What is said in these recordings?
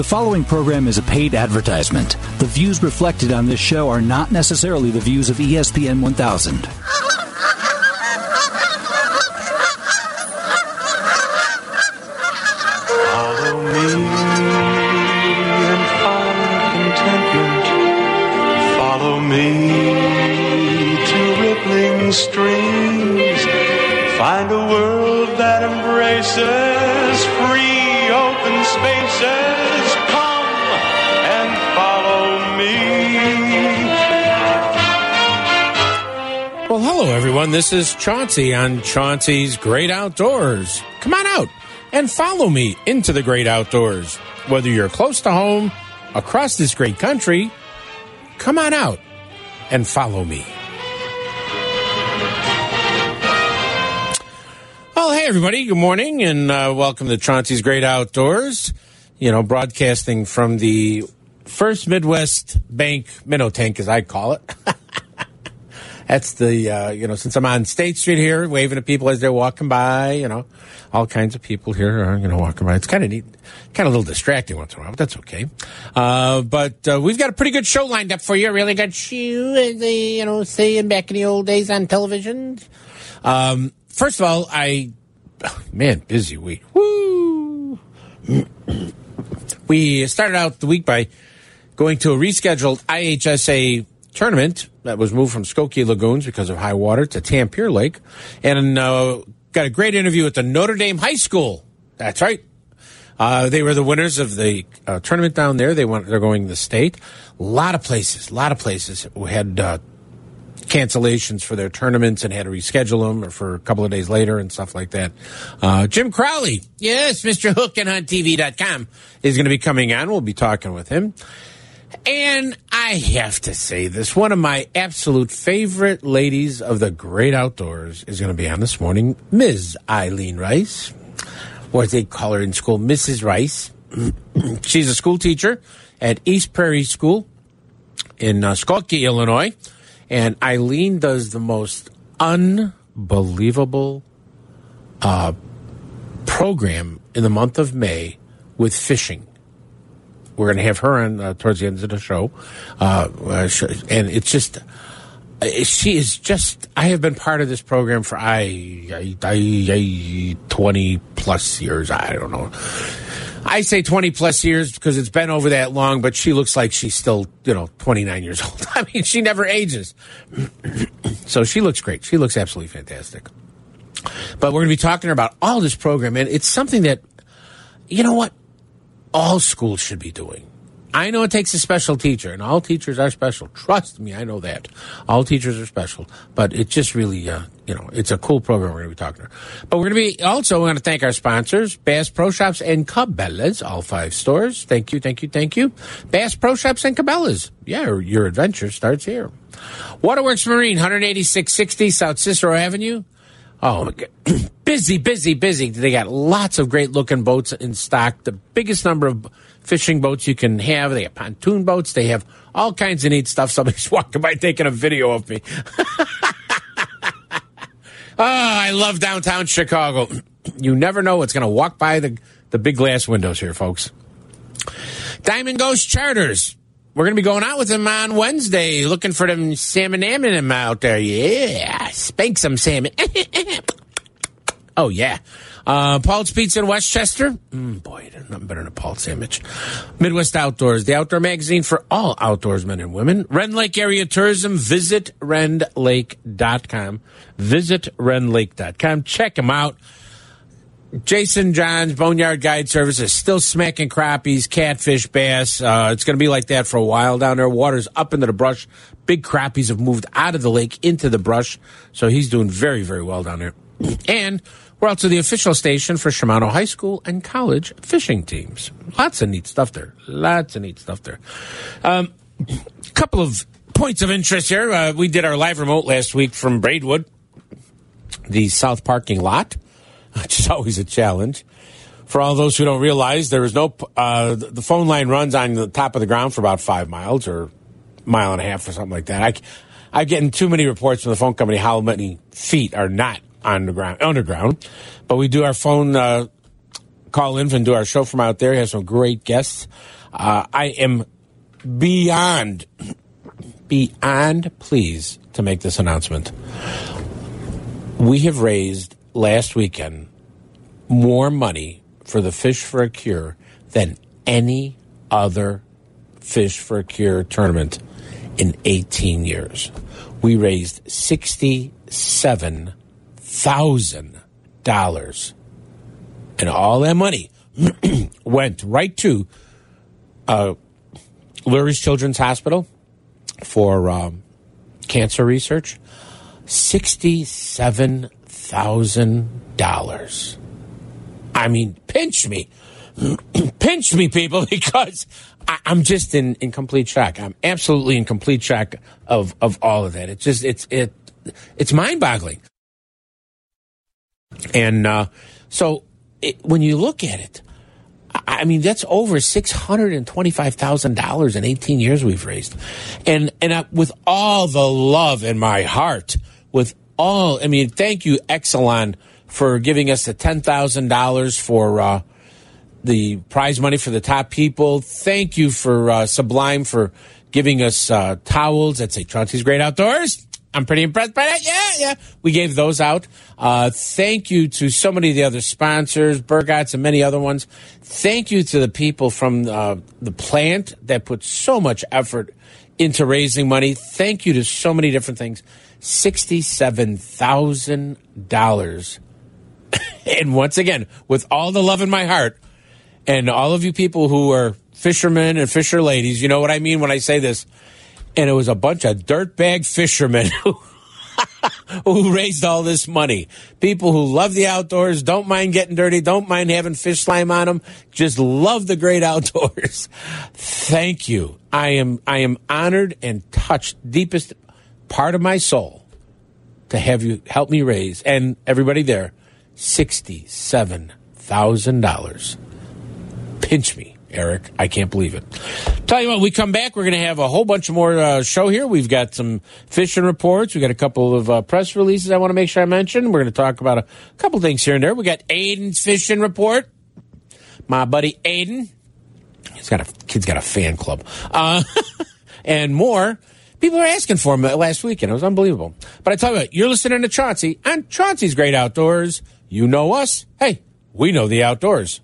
The following program is a paid advertisement. The views reflected on this show are not necessarily the views of ESPN 1000. Everyone. This is Chauncey on Chauncey's Great Outdoors. Come on out and follow me into the great outdoors. Whether you're close to home, across this great country, come on out and follow me. Well, hey, everybody. Good morning and uh, welcome to Chauncey's Great Outdoors. You know, broadcasting from the First Midwest Bank Minnow Tank, as I call it. That's the, uh, you know, since I'm on State Street here, waving to people as they're walking by, you know, all kinds of people here are, you know, walking by. It's kind of neat, kind of a little distracting once in a while, but that's okay. Uh, but uh, we've got a pretty good show lined up for you, really good show, as they, you know, saying back in the old days on television. Um, first of all, I, man, busy week. Woo! we started out the week by going to a rescheduled IHSA tournament that was moved from Skokie Lagoons because of high water to Tampier Lake, and uh, got a great interview at the Notre Dame High School. That's right. Uh, they were the winners of the uh, tournament down there. They went. They're going to the state. A lot of places. A lot of places had uh, cancellations for their tournaments and had to reschedule them or for a couple of days later and stuff like that. Uh, Jim Crowley, yes, Mr. Hook and HuntTV.com is going to be coming on. We'll be talking with him. And I have to say this one of my absolute favorite ladies of the great outdoors is going to be on this morning, Ms. Eileen Rice, or as they call her in school, Mrs. Rice. She's a school teacher at East Prairie School in uh, Skokie, Illinois. And Eileen does the most unbelievable uh, program in the month of May with fishing. We're going to have her on uh, towards the end of the show, uh, uh, and it's just uh, she is just. I have been part of this program for I, I, I, I twenty plus years. I don't know. I say 20 plus years because it's been over that long, but she looks like she's still, you know, 29 years old. I mean, she never ages. so she looks great. She looks absolutely fantastic. But we're going to be talking about all this program, and it's something that, you know what, all schools should be doing. I know it takes a special teacher, and all teachers are special. Trust me, I know that. All teachers are special, but it just really, uh, you know, it's a cool program we're going to be talking about. But we're going to be also going to thank our sponsors, Bass Pro Shops and Cabela's, all five stores. Thank you, thank you, thank you. Bass Pro Shops and Cabela's. Yeah, your adventure starts here. Waterworks Marine, 18660 South Cicero Avenue. Oh, busy, busy, busy. They got lots of great looking boats in stock. The biggest number of fishing boats you can have. They have pontoon boats. They have all kinds of neat stuff. Somebody's walking by taking a video of me. oh, I love downtown Chicago. You never know what's going to walk by the, the big glass windows here, folks. Diamond Ghost Charters. We're going to be going out with them on Wednesday, looking for them salmon them out there. Yeah, spank some salmon. oh, yeah. Uh, Paul's Pizza in Westchester. Mm, boy, nothing better than a Paul sandwich. Midwest Outdoors, the outdoor magazine for all outdoorsmen and women. Rend Lake Area Tourism. Visit rendlake.com. Visit rendlake.com. Check them out. Jason John's Boneyard Guide Service is still smacking crappies, catfish, bass. Uh, it's going to be like that for a while down there. Water's up into the brush. Big crappies have moved out of the lake into the brush. So he's doing very, very well down there. And we're also the official station for Shimano High School and college fishing teams. Lots of neat stuff there. Lots of neat stuff there. Um, couple of points of interest here. Uh, we did our live remote last week from Braidwood, the south parking lot which is always a challenge. For all those who don't realize, there is no, uh, the phone line runs on the top of the ground for about five miles or mile and a half or something like that. I, I'm getting too many reports from the phone company how many feet are not on the ground, underground. But we do our phone uh, call in and do our show from out there. He has some great guests. Uh, I am beyond, beyond pleased to make this announcement. We have raised last weekend more money for the Fish for a Cure than any other Fish for a Cure tournament in 18 years. We raised $67,000. And all that money went right to uh, Lurie's Children's Hospital for um, cancer research. $67,000. I mean, pinch me. pinch me, people, because I, am just in, in complete shock. I'm absolutely in complete shock of, of all of that. It's just, it's, it, it's mind boggling. And uh, so it, when you look at it, I mean, that's over six hundred and twenty-five thousand dollars in eighteen years we've raised, and and I, with all the love in my heart, with all, I mean, thank you, Exelon, for giving us the ten thousand dollars for uh, the prize money for the top people. Thank you for uh, Sublime for giving us uh, towels at St. Chauncey's Great Outdoors. I'm pretty impressed by that. Yeah, yeah. We gave those out. Uh, thank you to so many of the other sponsors, Burgott's and many other ones. Thank you to the people from uh, the plant that put so much effort into raising money. Thank you to so many different things. $67,000. and once again, with all the love in my heart, and all of you people who are fishermen and fisher ladies, you know what I mean when I say this and it was a bunch of dirtbag fishermen who, who raised all this money. People who love the outdoors, don't mind getting dirty, don't mind having fish slime on them, just love the great outdoors. Thank you. I am I am honored and touched deepest part of my soul to have you help me raise and everybody there sixty seven thousand dollars. Pinch me Eric. I can't believe it. Tell you what, we come back. We're going to have a whole bunch more uh, show here. We've got some fishing reports. We've got a couple of uh, press releases I want to make sure I mention. We're going to talk about a couple things here and there. We got Aiden's fishing report. My buddy Aiden. He's got a kid's got a fan club, uh, and more. People are asking for him uh, last weekend. It was unbelievable. But I tell you what, you're listening to Chauncey and Chauncey's Great Outdoors. You know us. Hey, we know the outdoors.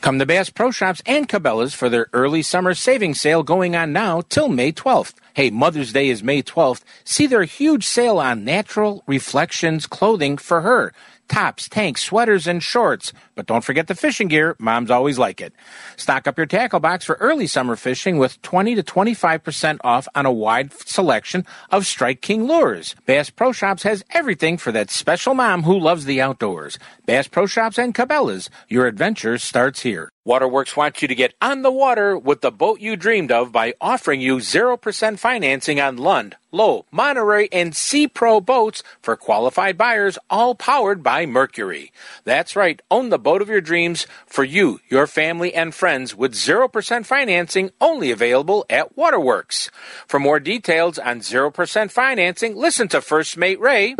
Come to Bass Pro Shops and Cabela's for their early summer savings sale going on now till May 12th. Hey, Mother's Day is May 12th. See their huge sale on natural reflections clothing for her tops, tanks, sweaters, and shorts. But don't forget the fishing gear. Moms always like it. Stock up your tackle box for early summer fishing with 20 to 25% off on a wide selection of Strike King lures. Bass Pro Shops has everything for that special mom who loves the outdoors. Bass Pro Shops and Cabela's. Your adventure starts here. Waterworks wants you to get on the water with the boat you dreamed of by offering you 0% financing on Lund, Lowe, Monterey, and Sea Pro boats for qualified buyers, all powered by Mercury. That's right, own the boat of your dreams for you, your family, and friends with 0% financing only available at Waterworks. For more details on 0% financing, listen to First Mate Ray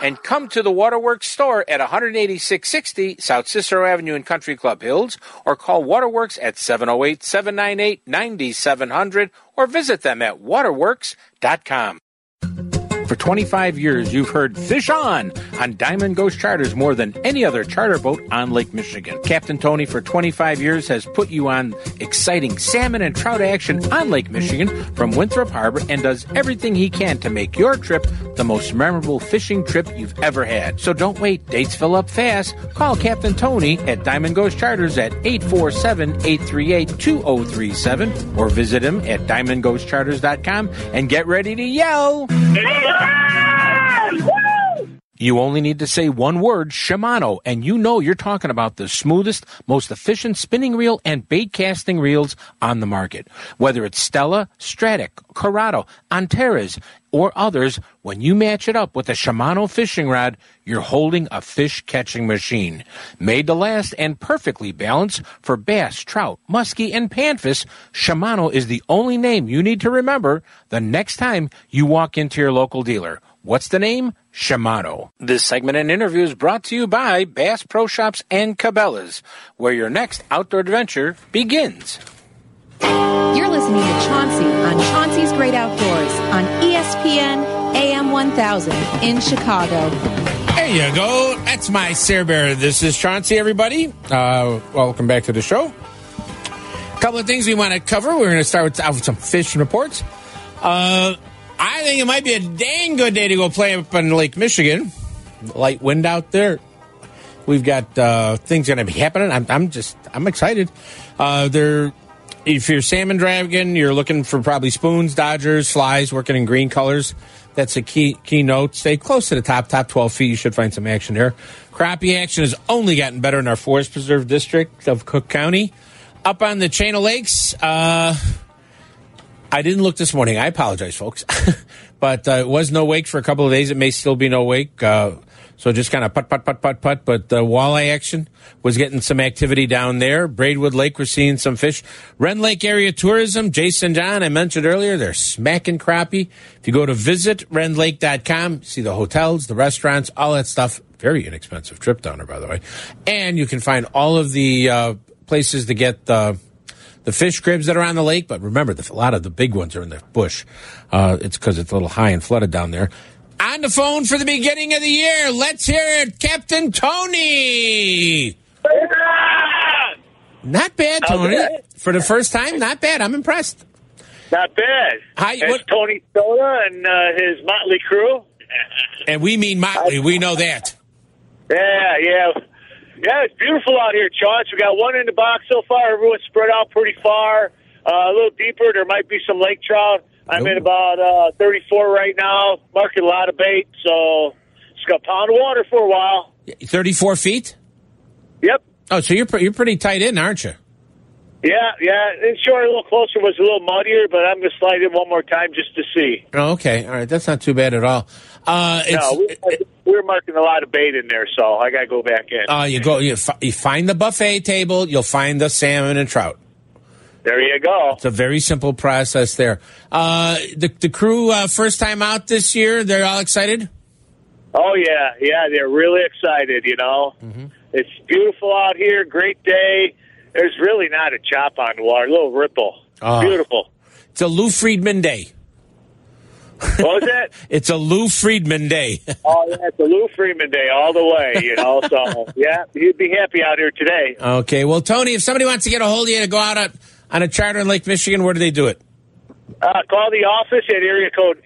and come to the Waterworks store at 18660 South Cicero Avenue in Country Club Hills or call Waterworks at 708 798 9700 or visit them at waterworks.com. For 25 years, you've heard Fish On on Diamond Ghost Charters more than any other charter boat on Lake Michigan. Captain Tony, for 25 years, has put you on exciting salmon and trout action on Lake Michigan from Winthrop Harbor and does everything he can to make your trip the most memorable fishing trip you've ever had. So don't wait, dates fill up fast. Call Captain Tony at Diamond Ghost Charters at 847 838 2037 or visit him at diamondghostcharters.com and get ready to yell. ¡Ah! You only need to say one word, Shimano, and you know you're talking about the smoothest, most efficient spinning reel and bait casting reels on the market. Whether it's Stella, Stratic, Curado, Antares, or others, when you match it up with a Shimano fishing rod, you're holding a fish catching machine. Made to last and perfectly balanced for bass, trout, muskie, and panfish, Shimano is the only name you need to remember the next time you walk into your local dealer. What's the name? Shimano. This segment and interview is brought to you by Bass Pro Shops and Cabela's, where your next outdoor adventure begins. You're listening to Chauncey on Chauncey's Great Outdoors on ESPN AM 1000 in Chicago. There you go. That's my Sarah Bear. This is Chauncey, everybody. Uh, welcome back to the show. A couple of things we want to cover. We're going to start with, out with some fishing reports. Uh, I think it might be a dang good day to go play up in Lake Michigan. Light wind out there. We've got uh, things going to be happening. I'm, I'm just, I'm excited. Uh, there, if you're salmon dragon, you're looking for probably spoons, dodgers, flies, working in green colors. That's a key key note. Stay close to the top, top 12 feet. You should find some action there. Crappie action has only gotten better in our Forest Preserve District of Cook County. Up on the chain of lakes, uh, I didn't look this morning. I apologize, folks. but uh, it was no wake for a couple of days. It may still be no wake. Uh, so just kind of putt, putt, putt, putt, putt. But uh, walleye action was getting some activity down there. Braidwood Lake, we're seeing some fish. Rend Lake Area Tourism, Jason John, I mentioned earlier, they're smacking crappie. If you go to visit rendlake.com, see the hotels, the restaurants, all that stuff. Very inexpensive trip down there, by the way. And you can find all of the uh, places to get the the fish cribs that are on the lake. But remember, the, a lot of the big ones are in the bush. Uh, it's because it's a little high and flooded down there. On the phone for the beginning of the year, let's hear it, Captain Tony. Not bad, Tony. Okay. For the first time, not bad. I'm impressed. Not bad. Hi, That's what- Tony Soda and uh, his motley crew. And we mean Motley. We know that. Yeah, yeah. Yeah, it's beautiful out here, Chauncey. We got one in the box so far. Everyone's spread out pretty far. Uh, a little deeper, there might be some lake trout. I'm in about uh, 34 right now. Marking a lot of bait, so just got a pound of water for a while. 34 feet? Yep. Oh, so you're, you're pretty tight in, aren't you? Yeah, yeah. Inshore a little closer was a little muddier, but I'm going to slide in one more time just to see. Oh, okay. All right. That's not too bad at all. Uh, it's, No, we, we're marking a lot of bait in there, so I got to go back in. Uh, you go, you, fi- you find the buffet table, you'll find the salmon and trout. there you go. It's a very simple process there. Uh, the, the crew, uh, first time out this year, they're all excited? Oh yeah, yeah, they're really excited. You know, it's beautiful out here. Great day. There's really not a chop on the water. A little ripple. Ah. Beautiful. It's a Lou Friedman day. What was that? It's a Lou Friedman day. oh yeah, it's a Lou Friedman day all the way. You know, so yeah, you'd be happy out here today. okay. Well, Tony, if somebody wants to get a hold of you to go out on, on a charter in Lake Michigan, where do they do it? Uh, call the office at area code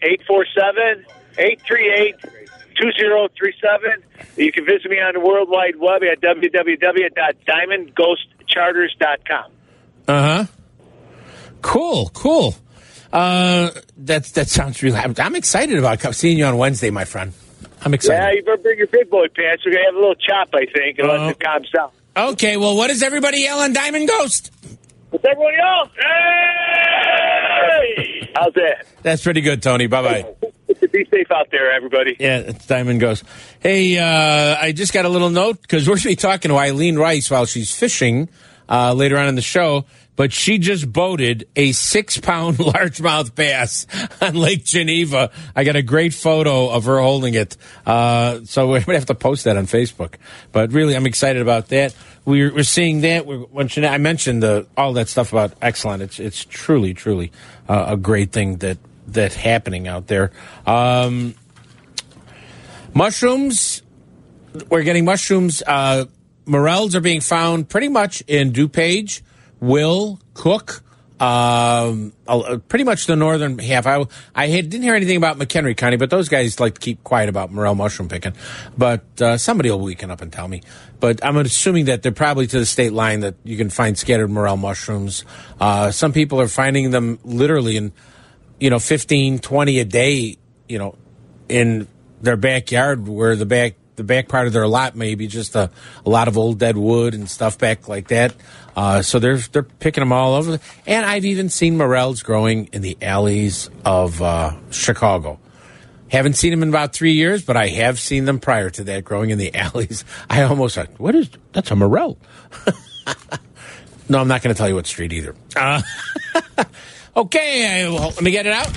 847-838-2037. You can visit me on the World Wide Web at www.diamondghostcharters.com. Uh huh. Cool, cool. Uh, that's that sounds really. I'm, I'm excited about seeing you on Wednesday, my friend. I'm excited. Yeah, you better bring your big boy pants. We're to have a little chop, I think, unless Uh-huh. it calms down. Okay, well, what does everybody yell on Diamond Ghost? What's everyone else? Hey! How's that? That's pretty good, Tony. Bye bye. Be safe out there, everybody. Yeah, it's Diamond Ghost. Hey, uh, I just got a little note because we're going to be talking to Eileen Rice while she's fishing uh, later on in the show. But she just boated a six pound largemouth bass on Lake Geneva. I got a great photo of her holding it. Uh, so we're going to have to post that on Facebook. But really, I'm excited about that. We're, we're seeing that. We're, when Jeanette- I mentioned the, all that stuff about Exelon. It's, it's truly, truly uh, a great thing that that's happening out there. Um, mushrooms we're getting mushrooms. Uh, morels are being found pretty much in DuPage, Will, Cook, um, pretty much the northern half. I, I had, didn't hear anything about McHenry County, but those guys like to keep quiet about morel mushroom picking. But uh, somebody will weaken up and tell me. But I'm assuming that they're probably to the state line that you can find scattered morel mushrooms. Uh, some people are finding them literally in, you know, 15, 20 a day, you know, in their backyard where the back the back part of their lot may be just a, a lot of old dead wood and stuff back like that. Uh, so they're they're picking them all over. And I've even seen morels growing in the alleys of uh, Chicago. Haven't seen them in about three years, but I have seen them prior to that growing in the alleys. I almost like, what is that's a morel? no, I'm not going to tell you what street either. Uh, okay, well, let me get it out.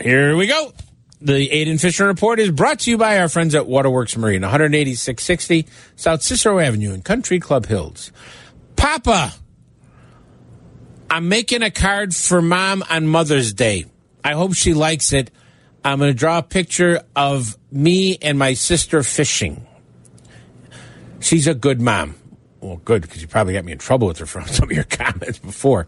Here we go. The Aiden Fisher Report is brought to you by our friends at Waterworks Marine, 18660 South Cicero Avenue in Country Club Hills. Papa, I'm making a card for mom on Mother's Day. I hope she likes it. I'm going to draw a picture of me and my sister fishing. She's a good mom. Well, good, because you probably got me in trouble with her from some of your comments before.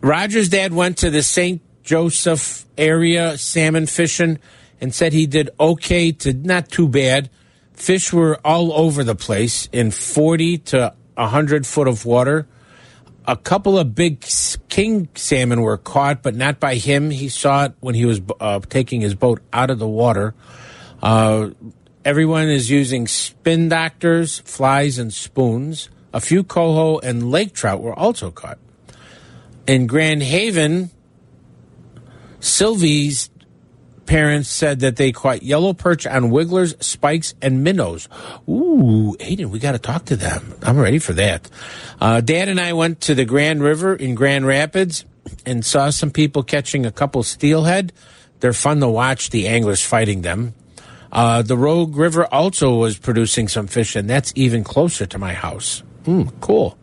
Roger's dad went to the St. Joseph area salmon fishing and said he did okay to not too bad. Fish were all over the place in 40 to 100 foot of water. A couple of big king salmon were caught, but not by him. He saw it when he was uh, taking his boat out of the water. Uh, everyone is using spin doctors, flies, and spoons. A few coho and lake trout were also caught. In Grand Haven, Sylvie's parents said that they caught yellow perch on wigglers, spikes, and minnows. Ooh, Aiden, we got to talk to them. I'm ready for that. Uh, Dad and I went to the Grand River in Grand Rapids and saw some people catching a couple steelhead. They're fun to watch, the anglers fighting them. Uh, the Rogue River also was producing some fish, and that's even closer to my house. Hmm, cool.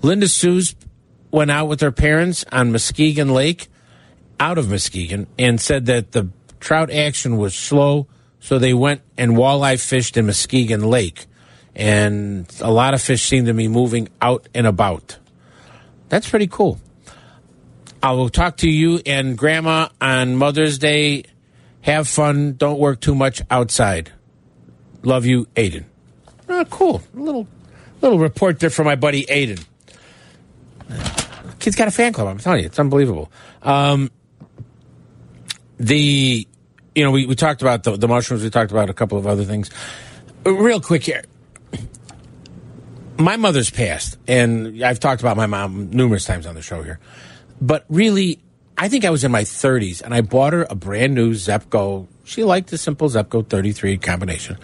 Linda Sue's went out with her parents on Muskegon Lake, out of Muskegon, and said that the trout action was slow, so they went and walleye fished in Muskegon Lake. And a lot of fish seem to be moving out and about. That's pretty cool. I will talk to you and Grandma on Mother's Day. Have fun. Don't work too much outside. Love you, Aiden. Oh, cool. A little, little report there from my buddy Aiden. Kid's got a fan club. I'm telling you, it's unbelievable. Um, the, you know, we, we talked about the, the mushrooms. We talked about a couple of other things. Real quick here. My mother's passed, and I've talked about my mom numerous times on the show here. But really, I think I was in my 30s, and I bought her a brand new Zebco. She liked the simple Zebco 33 combination,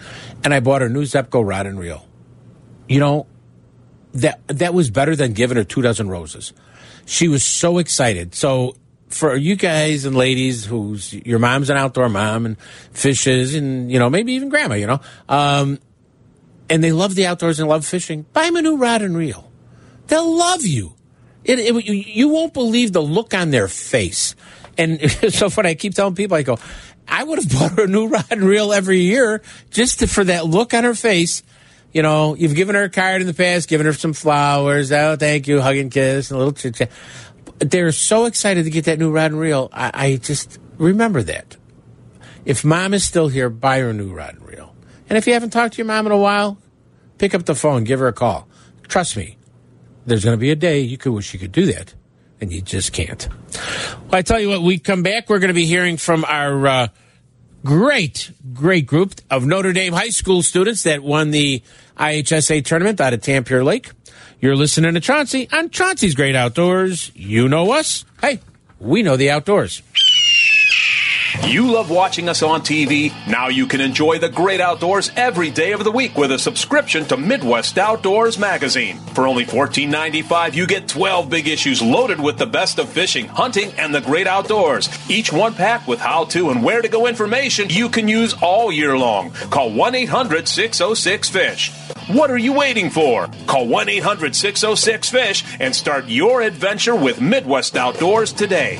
and I bought her a new Zebco rod and reel. You know, that that was better than giving her two dozen roses. She was so excited. So for you guys and ladies who's your mom's an outdoor mom and fishes and you know maybe even grandma, you know, um, and they love the outdoors and love fishing, buy them a new rod and reel. They'll love you. It, it, you, won't believe the look on their face. And it's so funny I keep telling people, I go, I would have bought her a new rod and reel every year just to, for that look on her face you know, you've given her a card in the past, given her some flowers. Oh, thank you, hug and kiss, and a little chit chat. They're so excited to get that new rod and reel. I, I, just remember that. If mom is still here, buy her a new rod and reel. And if you haven't talked to your mom in a while, pick up the phone, give her a call. Trust me, there's going to be a day you could wish you could do that, and you just can't. Well, I tell you what, we come back, we're going to be hearing from our. Uh, great, great group of Notre Dame high school students that won the IHSA tournament out of Tampier Lake. You're listening to Chauncey on Chauncey's Great Outdoors. You know us. Hey, we know the outdoors. You love watching us on TV? Now you can enjoy the great outdoors every day of the week with a subscription to Midwest Outdoors magazine. For only $14.95, you get 12 big issues loaded with the best of fishing, hunting, and the great outdoors. Each one packed with how to and where to go information you can use all year long. Call 1 800 606 FISH. What are you waiting for? Call 1 800 606 FISH and start your adventure with Midwest Outdoors today.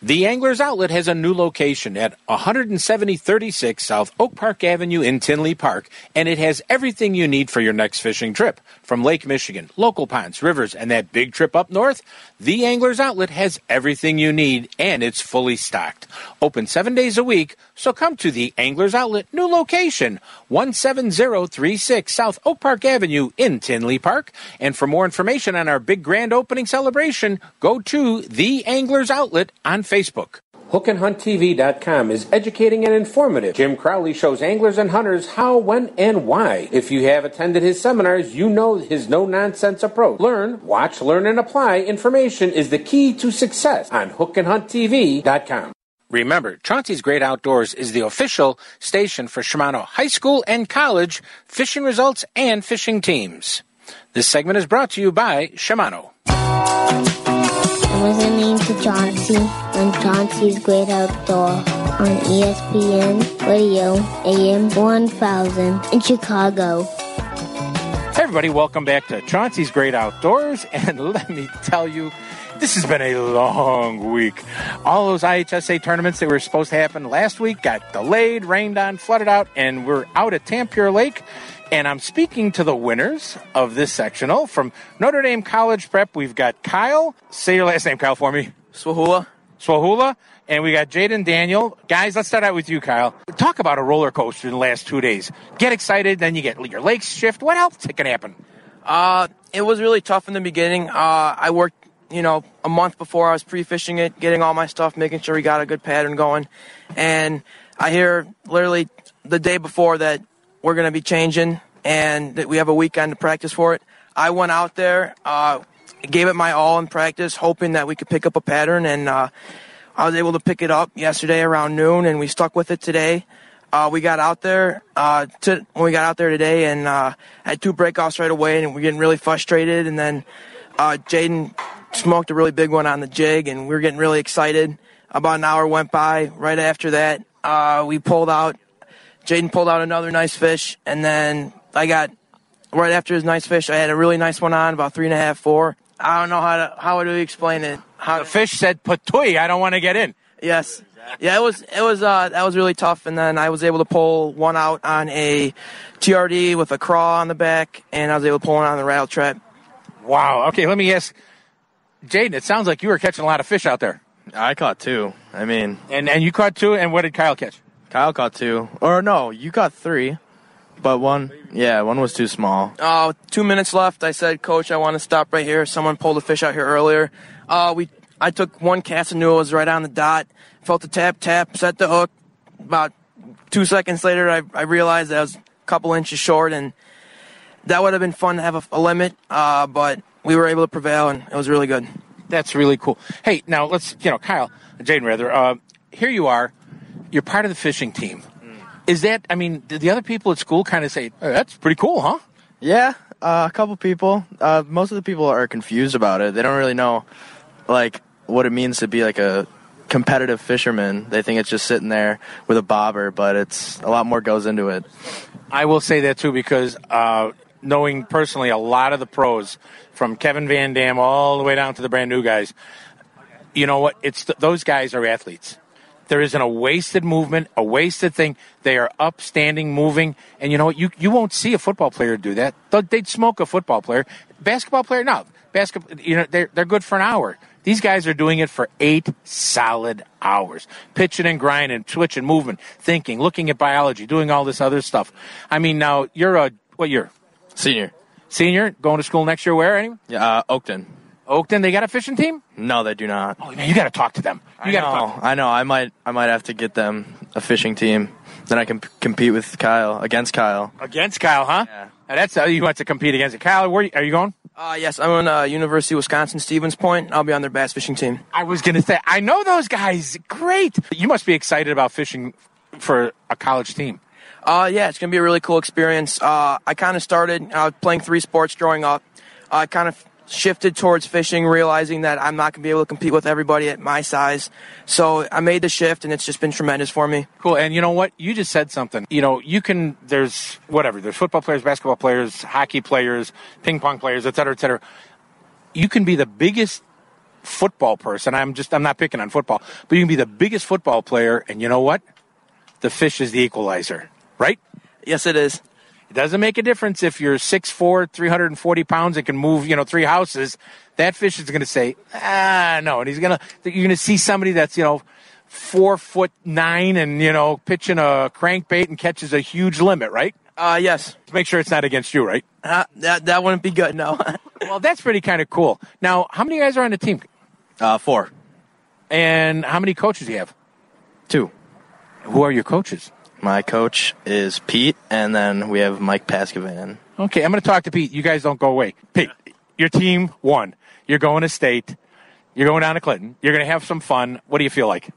The Anglers Outlet has a new location at 17036 South Oak Park Avenue in Tinley Park, and it has everything you need for your next fishing trip. From Lake Michigan, local ponds, rivers, and that big trip up north, the Anglers Outlet has everything you need, and it's fully stocked. Open seven days a week, so come to the Anglers Outlet new location, 17036 South Oak Park Avenue in Tinley Park. And for more information on our big grand opening celebration, go to the Anglers Outlet on Facebook. HookandHuntTV.com is educating and informative. Jim Crowley shows anglers and hunters how, when, and why. If you have attended his seminars, you know his no nonsense approach. Learn, watch, learn, and apply information is the key to success on HookandHuntTV.com. Remember, Chauncey's Great Outdoors is the official station for Shimano High School and College fishing results and fishing teams. This segment is brought to you by Shimano. I'm listening to Chauncey on Chauncey's Great Outdoor on ESPN Radio AM 1000 in Chicago. Hey, everybody, welcome back to Chauncey's Great Outdoors. And let me tell you, this has been a long week. All those IHSA tournaments that were supposed to happen last week got delayed, rained on, flooded out, and we're out at Tampier Lake. And I'm speaking to the winners of this sectional from Notre Dame College Prep. We've got Kyle. Say your last name, Kyle, for me. Swahula. Swahula. And we got Jaden Daniel. Guys, let's start out with you, Kyle. Talk about a roller coaster in the last two days. Get excited, then you get your legs shift. What else can happen? Uh, it was really tough in the beginning. Uh, I worked, you know, a month before I was pre-fishing it, getting all my stuff, making sure we got a good pattern going. And I hear literally the day before that we're going to be changing and that we have a weekend to practice for it. I went out there, uh, gave it my all in practice, hoping that we could pick up a pattern, and uh, I was able to pick it up yesterday around noon, and we stuck with it today. Uh, we got out there uh, to, when we got out there today, and uh, had two breakoffs right away, and we're getting really frustrated. And then uh, Jaden smoked a really big one on the jig, and we were getting really excited. About an hour went by. Right after that, uh, we pulled out. Jaden pulled out another nice fish, and then I got right after his nice fish. I had a really nice one on, about three and a half, four. I don't know how to how do we explain it. How The fish said, Patui, I don't want to get in. Yes. Yeah, it was it was uh that was really tough and then I was able to pull one out on a TRD with a craw on the back and I was able to pull one on the rattle trap. Wow. Okay, let me ask Jaden, it sounds like you were catching a lot of fish out there. I caught two. I mean, And and you caught two, and what did Kyle catch? Kyle caught two. Or no, you caught three. But one, yeah, one was too small. Uh two minutes left. I said, Coach, I want to stop right here. Someone pulled a fish out here earlier. Uh we I took one cast and knew it was right on the dot. Felt the tap tap, set the hook. About two seconds later I, I realized that I was a couple inches short and that would have been fun to have a, a limit, uh, but we were able to prevail and it was really good. That's really cool. Hey, now let's, you know, Kyle, Jaden rather, uh, here you are. You're part of the fishing team. Is that, I mean, did the other people at school kind of say, "Hey, that's pretty cool, huh? Yeah, uh, a couple people. Uh, most of the people are confused about it. They don't really know, like, what it means to be like a competitive fisherman. They think it's just sitting there with a bobber, but it's a lot more goes into it. I will say that too because uh, knowing personally a lot of the pros, from Kevin Van Dam all the way down to the brand new guys, you know what? It's th- those guys are athletes. There isn't a wasted movement, a wasted thing. They are upstanding, moving, and you know what? You you won't see a football player do that. They'd smoke a football player. Basketball player, no. Basketball, you know, they're they're good for an hour. These guys are doing it for eight solid hours, pitching and grinding, twitching, movement, thinking, looking at biology, doing all this other stuff. I mean, now you're a what year? Senior. Senior, going to school next year. Where? Anyone? Yeah, uh, Oakton. Oakton. They got a fishing team. No, they do not. Oh man, you got to talk to them. You I got to know. talk. I know. I might. I might have to get them a fishing team. Then I can p- compete with Kyle against Kyle. Against Kyle, huh? Yeah. Now, that's how you want to compete against it. Kyle, where are you going? Uh, yes, I'm on uh, University of Wisconsin Stevens Point. I'll be on their bass fishing team. I was going to say, I know those guys. Great. You must be excited about fishing for a college team. Uh, yeah, it's gonna be a really cool experience. Uh, I kind of started uh, playing three sports growing up. I kind of shifted towards fishing, realizing that I'm not gonna be able to compete with everybody at my size. So I made the shift, and it's just been tremendous for me. Cool. And you know what? You just said something. You know, you can, there's whatever, there's football players, basketball players, hockey players, ping pong players, et cetera, et cetera. You can be the biggest football person. I'm just I'm not picking on football, but you can be the biggest football player, and you know what? The fish is the equalizer, right? Yes, it is. It doesn't make a difference if you're 6'4", 340 pounds and can move, you know, three houses. That fish is going to say, ah, no. And he's going to, you're going to see somebody that's, you know, four foot nine and, you know, pitching a crankbait and catches a huge limit, right? Uh, yes. To make sure it's not against you, right? Uh, that, that wouldn't be good, no. well, that's pretty kind of cool. Now, how many guys are on the team? Uh, four. And how many coaches do you have? Two. Who are your coaches? My coach is Pete, and then we have Mike Paskovan. Okay, I'm going to talk to Pete. You guys don't go away. Pete, your team won. You're going to state. You're going down to Clinton. You're going to have some fun. What do you feel like?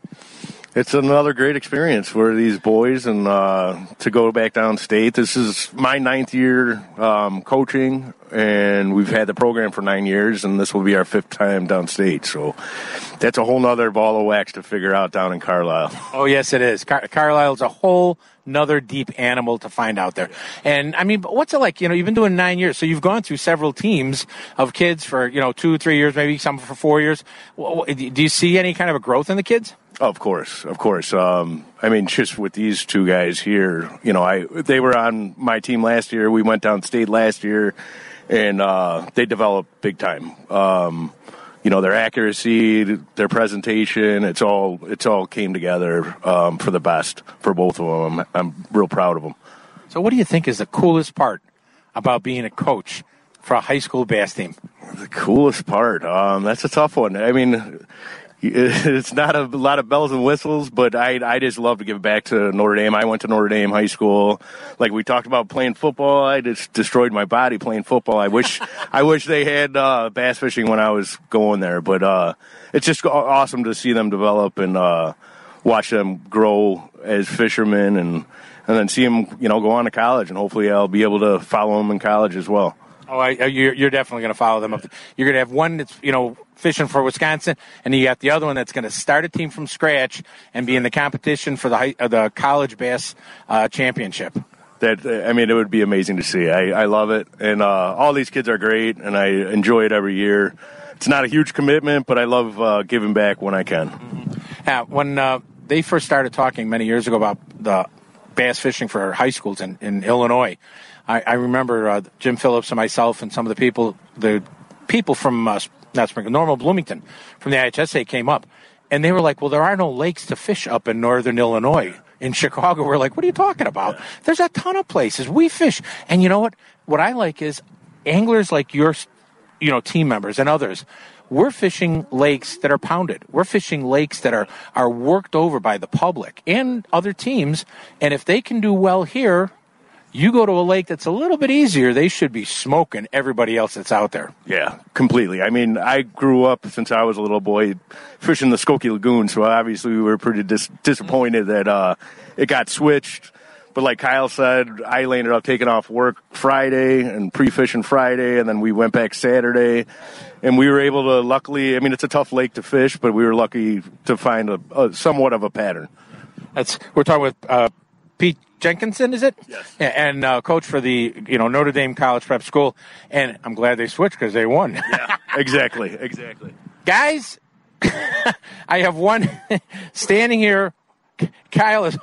It's another great experience for these boys and uh, to go back downstate. This is my ninth year um, coaching, and we've had the program for nine years, and this will be our fifth time downstate. So that's a whole nother ball of wax to figure out down in Carlyle. Oh, yes, it is. Car- Carlyle's a whole another deep animal to find out there. And I mean, what's it like? You know, you've been doing nine years, so you've gone through several teams of kids for you know two, three years, maybe some for four years. Do you see any kind of a growth in the kids? Of course, of course. Um, I mean, just with these two guys here, you know, I they were on my team last year. We went down state last year, and uh, they developed big time. Um, you know, their accuracy, their presentation, it's all it's all came together um, for the best for both of them. I'm, I'm real proud of them. So, what do you think is the coolest part about being a coach for a high school bass team? The coolest part? Um, that's a tough one. I mean, it's not a lot of bells and whistles, but I I just love to give back to Notre Dame. I went to Notre Dame high school. Like we talked about playing football, I just destroyed my body playing football. I wish I wish they had uh, bass fishing when I was going there, but uh, it's just awesome to see them develop and uh, watch them grow as fishermen and and then see them you know go on to college and hopefully I'll be able to follow them in college as well. Oh, I, you're, you're definitely going to follow them up. You're going to have one that's you know fishing for Wisconsin, and you got the other one that's going to start a team from scratch and be in the competition for the high, uh, the college bass uh, championship. That I mean, it would be amazing to see. I, I love it, and uh, all these kids are great, and I enjoy it every year. It's not a huge commitment, but I love uh, giving back when I can. Mm-hmm. when uh, they first started talking many years ago about the bass fishing for high schools in, in Illinois. I, I remember uh, Jim Phillips and myself and some of the people, the people from uh, not Springfield, Normal Bloomington from the IHSA came up, and they were like, "Well, there are no lakes to fish up in northern Illinois." In Chicago, we're like, "What are you talking about? There's a ton of places we fish." And you know what? What I like is anglers like your, you know, team members and others. We're fishing lakes that are pounded. We're fishing lakes that are are worked over by the public and other teams. And if they can do well here, you go to a lake that's a little bit easier, they should be smoking everybody else that's out there. Yeah, completely. I mean, I grew up since I was a little boy fishing the Skokie Lagoon, so obviously we were pretty dis- disappointed that uh, it got switched. But like Kyle said, I ended up taking off work Friday and pre-fishing Friday, and then we went back Saturday, and we were able to. Luckily, I mean, it's a tough lake to fish, but we were lucky to find a, a somewhat of a pattern. That's we're talking with uh, Pete Jenkinson, is it? Yes. And uh, coach for the you know Notre Dame College Prep School, and I'm glad they switched because they won. Yeah, exactly, exactly. Guys, I have one standing here. Kyle is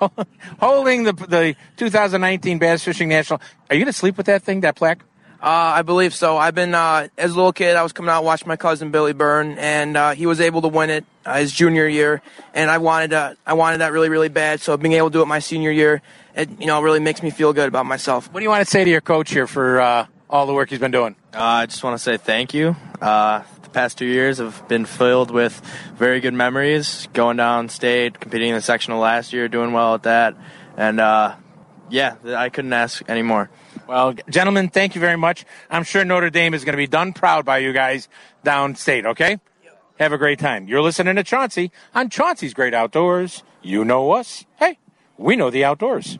holding the the 2019 Bass Fishing National. Are you going to sleep with that thing, that plaque? Uh, I believe so. I've been uh, as a little kid. I was coming out watching my cousin Billy Byrne, and uh, he was able to win it uh, his junior year. And I wanted to, I wanted that really, really bad. So being able to do it my senior year, it you know really makes me feel good about myself. What do you want to say to your coach here for uh, all the work he's been doing? Uh, I just want to say thank you. the past two years have been filled with very good memories. Going down state, competing in the sectional last year, doing well at that, and yeah, I couldn't ask any more. Well, gentlemen, thank you very much. I'm sure Notre Dame is going to be done proud by you guys downstate, okay? Have a great time. You're listening to Chauncey on Chauncey's Great Outdoors. You know us. Hey, we know the outdoors.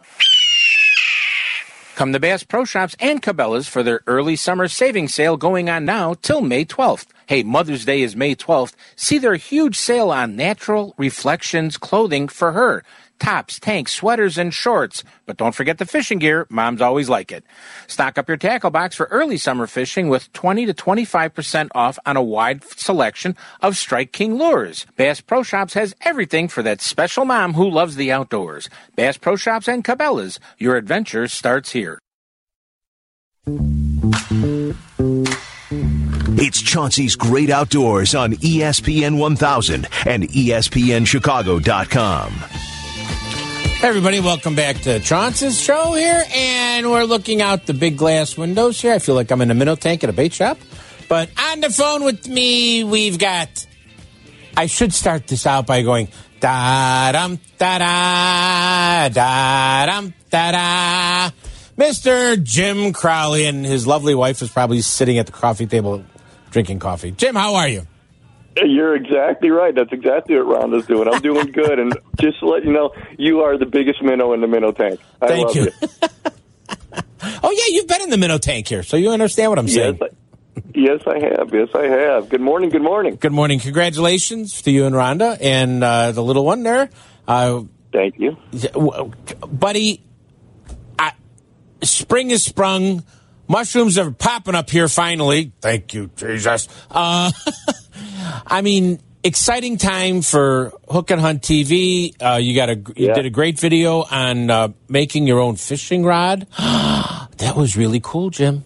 Come to Bass Pro Shops and Cabela's for their early summer savings sale going on now till May 12th. Hey, Mother's Day is May 12th. See their huge sale on natural reflections clothing for her. Tops, tanks, sweaters, and shorts. But don't forget the fishing gear. Moms always like it. Stock up your tackle box for early summer fishing with 20 to 25% off on a wide selection of Strike King lures. Bass Pro Shops has everything for that special mom who loves the outdoors. Bass Pro Shops and Cabela's. Your adventure starts here. It's Chauncey's Great Outdoors on ESPN 1000 and ESPNChicago.com. Hey everybody, welcome back to Chauncey's show here, and we're looking out the big glass windows here. I feel like I'm in a minnow tank at a bait shop. But on the phone with me, we've got. I should start this out by going da dum da da da dum da da. Mr. Jim Crowley and his lovely wife is probably sitting at the coffee table drinking coffee. Jim, how are you? You're exactly right. That's exactly what Rhonda's doing. I'm doing good, and just to let you know, you are the biggest minnow in the minnow tank. I Thank love you. Oh yeah, you've been in the minnow tank here, so you understand what I'm Yes, saying. I, yes, I have. Yes, I have. Good morning. Good morning. Good morning. Congratulations to you and Rhonda and uh, the little one there. Uh, Thank you. buddy, I, spring is sprung. Mushrooms are popping up here finally. Thank you, Jesus. Uh, I mean, exciting time for Hook and Hunt TV. Uh, you got a you Yeah. did a great video on uh, making your own fishing rod. that was really cool, Jim.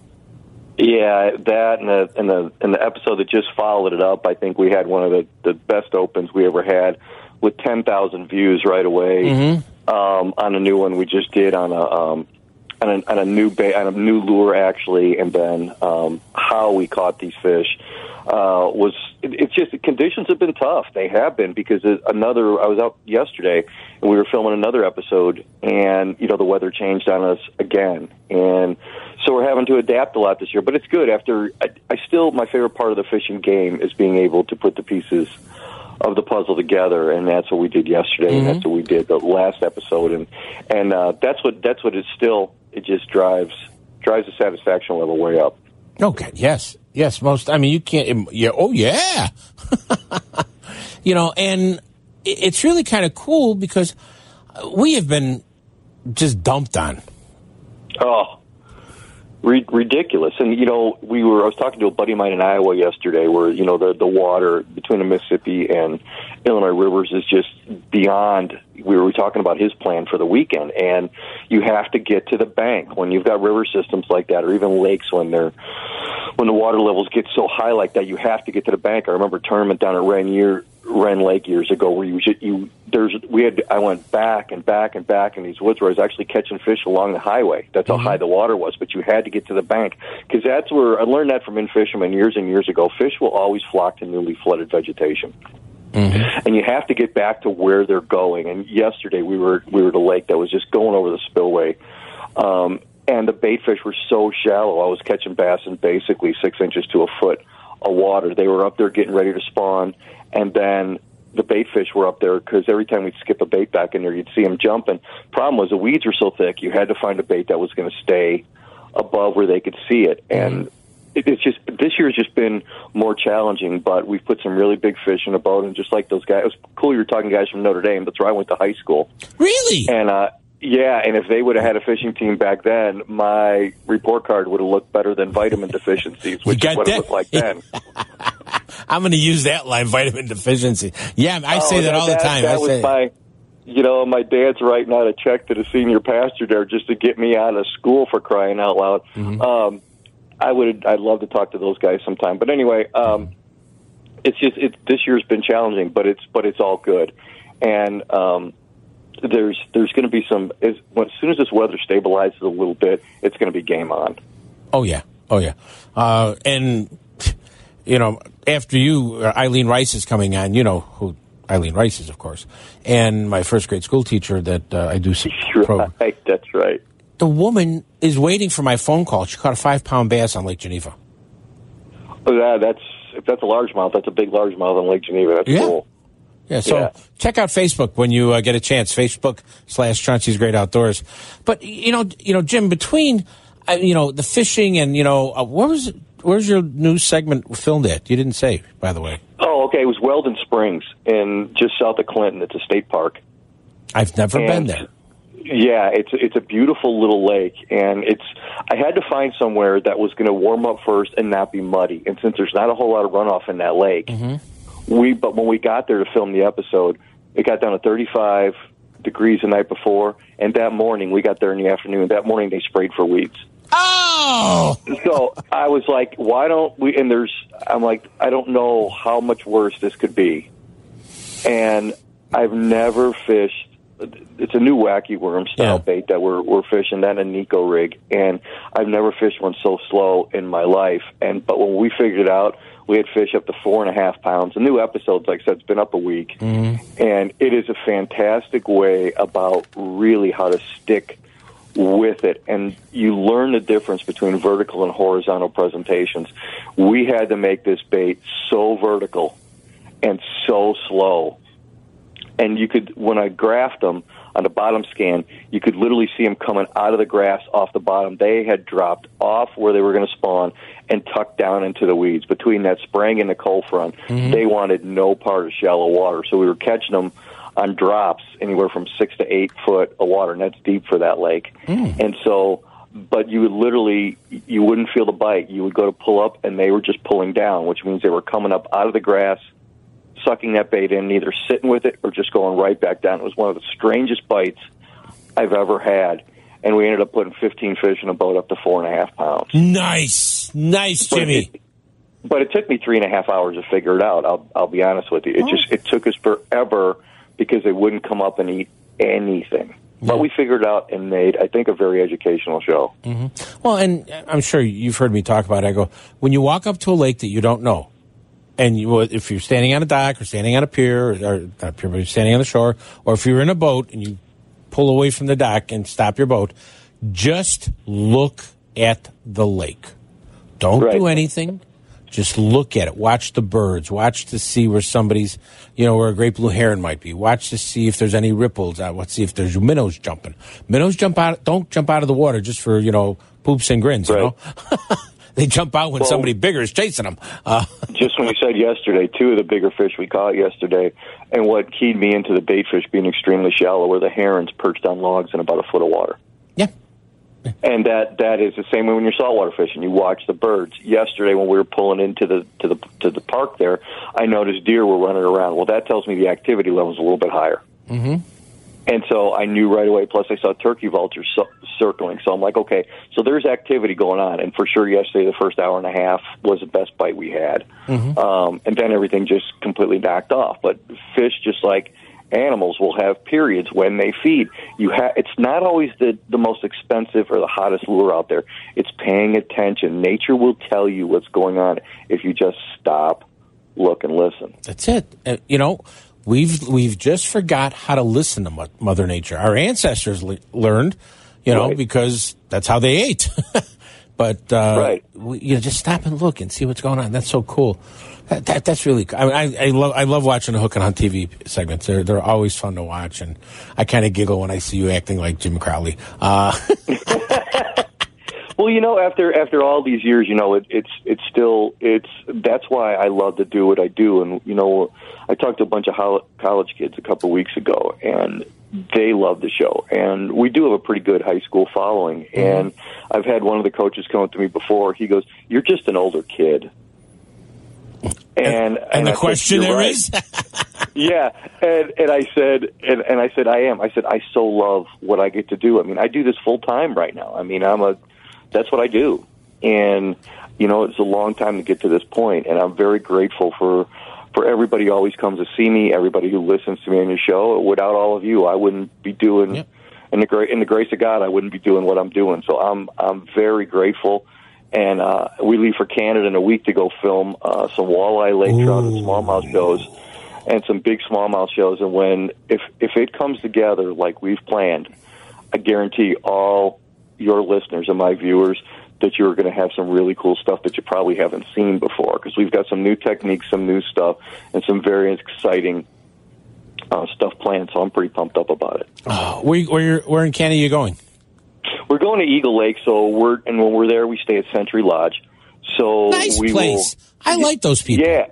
Yeah, that and the and the and the episode that just followed it up. I think we had one of the the best opens we ever had, with ten thousand views right away um, on a new one we just did on a um, on a, on a new ba- on a new lure actually, and then um, how we caught these fish uh, was it, it's just the conditions have been tough. They have been because another I was out yesterday and we were filming another episode, and you know the weather changed on us again, and so we're having to adapt a lot this year. But it's good. After I, I still my favorite part of the fishing game is being able to put the pieces of the puzzle together, and that's what we did yesterday, and that's what we did the last episode, and and uh, that's what that's what is still it just drives drives the satisfaction level way up. Okay. Yes. Yes. Most. I mean, you can't. Yeah. Oh, yeah. you know, and it's really kind of cool because we have been just dumped on. Oh, ridiculous! And you know, we were. I was talking to a buddy of mine in Iowa yesterday, where you know the the water between the Mississippi and Illinois rivers is just beyond. We were talking about his plan for the weekend, and you have to get to the bank when you've got river systems like that, or even lakes when they're when the water levels get so high like that. You have to get to the bank. I remember a tournament down at Rainier. Rend Lake years ago, where you you there's we had I went back and back and back in these woods where I was actually catching fish along the highway. That's how high the water was, but you had to get to the bank because that's where I learned that from in fishermen years and years ago. Fish will always flock to newly flooded vegetation and you have to get back to where they're going. And yesterday we were we were at a lake that was just going over the spillway, um, and the bait fish were so shallow. I was catching bass in basically six inches to a foot of water. They were up there getting ready to spawn, and then the bait fish were up there because every time we'd skip a bait back in there, you'd see them jumping. Problem was the weeds were so thick, you had to find a bait that was going to stay above where they could see it, and it, it's just this year's just been more challenging. But we've put some really big fish in a boat, and just like those guys, it was cool. You're talking guys from Notre Dame. That's where I went to high school. Really? And uh, yeah, and if they would have had a fishing team back then, my report card would have looked better than vitamin deficiencies, which is what that? it looked like then. I'm going to use that line, vitamin deficiency. Yeah, I say Oh, that all the time. That I was say, my, you know, my dad's writing out a check to the senior pastor there just to get me out of school for crying out loud. Mm-hmm. Um, I would, I'd love to talk to those guys sometime. But anyway, um, it's just it, this year's been challenging, but it's but it's all good, and um, there's there's going to be some as, as soon as this weather stabilizes a little bit, it's going to be game on. oh yeah, oh yeah, uh, and you know, after you, uh, Eileen Rice is coming on. You know who Eileen Rice is, of course, and my first grade school teacher that uh, I do some program. Right, that's right. The woman is waiting for my phone call. She caught a five pound bass on Lake Geneva. Oh, that, that's if that's a largemouth, that's a big largemouth on Lake Geneva. That's Yeah. cool. Yeah, so Yeah. check out Facebook when you uh, get a chance. Facebook slash Chauncey's Great Outdoors. But you know, you know, Jim, between uh, you know the fishing and you know, uh, where was where's your news segment filmed at? You didn't say, by the way. Oh, okay. It was Weldon Springs in just south of Clinton. It's a state park. I've never And- been there. Yeah, it's it's a beautiful little lake, and it's. I had to find somewhere that was going to warm up first and not be muddy. And since there's not a whole lot of runoff in that lake, we. But when we got there to film the episode, it got down to 35 degrees the night before, and that morning we got there in the afternoon. That morning they sprayed for weeds. Oh, so I was like, why don't we? And there's, I'm like, I don't know how much worse this could be. And I've never fished. It's a new wacky worm style bait that we're we're fishing. That a Neko rig, and I've never fished one so slow in my life. And but when we figured it out, we had fish up to four and a half pounds. The new episodes, like I said, it's been up a week, mm-hmm. and it is a fantastic way about really how to stick with it and you learn the difference between vertical and horizontal presentations. We had to make this bait so vertical and so slow. And you could, when I graphed them on the bottom scan, you could literally see them coming out of the grass off the bottom. They had dropped off where they were going to spawn and tucked down into the weeds. Between that spraying and the cold front, mm-hmm. they wanted no part of shallow water. So we were catching them on drops anywhere from six to eight foot of water, and that's deep for that lake. Mm. And so, but you would literally, you wouldn't feel the bite. You would go to pull up, and they were just pulling down, which means they were coming up out of the grass, sucking that bait in, either sitting with it or just going right back down. It was one of the strangest bites I've ever had. And we ended up putting 15 fish in a boat up to four and a half pounds. Nice, nice, Jimmy. But it took me three and a half hours to figure it out. I'll, I'll be honest with you. It just it took us forever because they wouldn't come up and eat anything. But we figured it out and made, I think, a very educational show. Mm-hmm. Well, and I'm sure you've heard me talk about it. I go, when you walk up to a lake that you don't know, and you, if you're standing on a dock or standing on a pier, or, or not a pier, but you're standing on the shore, or if you're in a boat and you pull away from the dock and stop your boat, just look at the lake. Don't do anything. Just look at it. Watch the birds. Watch to see where somebody's, you know, where a great blue heron might be. Watch to see if there's any ripples. Let's see if there's minnows jumping. Minnows jump out. Don't jump out of the water just for you know poops and grins. You know, they jump out when Well- somebody bigger is chasing them. Uh, Just when we said yesterday, two of the bigger fish we caught yesterday, and what keyed me into the bait fish being extremely shallow were the herons perched on logs in about a foot of water. Yeah. And that that is the same way when you're saltwater fishing. You watch the birds. Yesterday, when we were pulling into the to the to the park there, I noticed deer were running around. Well, that tells me the activity level is a little bit higher. mm-hmm. And so I knew right away. Plus, I saw turkey vultures circling. So I'm like, okay, so there's activity going on. And for sure, yesterday, the first hour and a half was the best bite we had. Um, and then everything just completely knocked off. But fish, just like animals, will have periods when they feed. You ha- It's not always the the most expensive or the hottest lure out there. It's paying attention. Nature will tell you what's going on if you just stop, look, and listen. That's it. Uh, you know, we've we've just forgot how to listen to Mother Nature. Our ancestors le- learned, you know, Right. because that's how they ate. but uh, Right. we, you know, just stop and look and see what's going on. That's so cool. That, that that's really. I, mean, I I love I love watching the Hook and Hunt TV segments. They're they're always fun to watch, and I kind of giggle when I see you acting like Jim Crowley. Uh, Well, you know, after after all these years, you know, it, it's it's still it's that's why I love to do what I do. And you know, I talked to a bunch of hol- college kids a couple of weeks ago, and they love the show. And we do have a pretty good high school following. Mm-hmm. And I've had one of the coaches come up to me before. He goes, "You're just an older kid." And and I the said, question "You're there right." is, yeah, and and I said, and, and I said, I am. I said, I so love what I get to do. I mean, I do this full time right now. I mean, I'm a, that's what I do, and you know, it's a long time to get to this point, and I'm very grateful for for everybody who always comes to see me, everybody who listens to me on your show. Without all of you, I wouldn't be doing. In the gra- in the grace of God, I wouldn't be doing what I'm doing. So I'm I'm very grateful. And uh, we leave for Canada in a week to go film uh, some walleye, lake trout, and smallmouth shows and some big smallmouth shows. And when if if it comes together like we've planned, I guarantee all your listeners and my viewers that you're going to have some really cool stuff that you probably haven't seen before because we've got some new techniques, some new stuff, and some very exciting uh, stuff planned. So I'm pretty pumped up about it. oh, where where where in Canada are you going? We're going to Eagle Lake, so we're and when we're there, we stay at Century Lodge. So Nice we place. Will, I like those people. Yeah,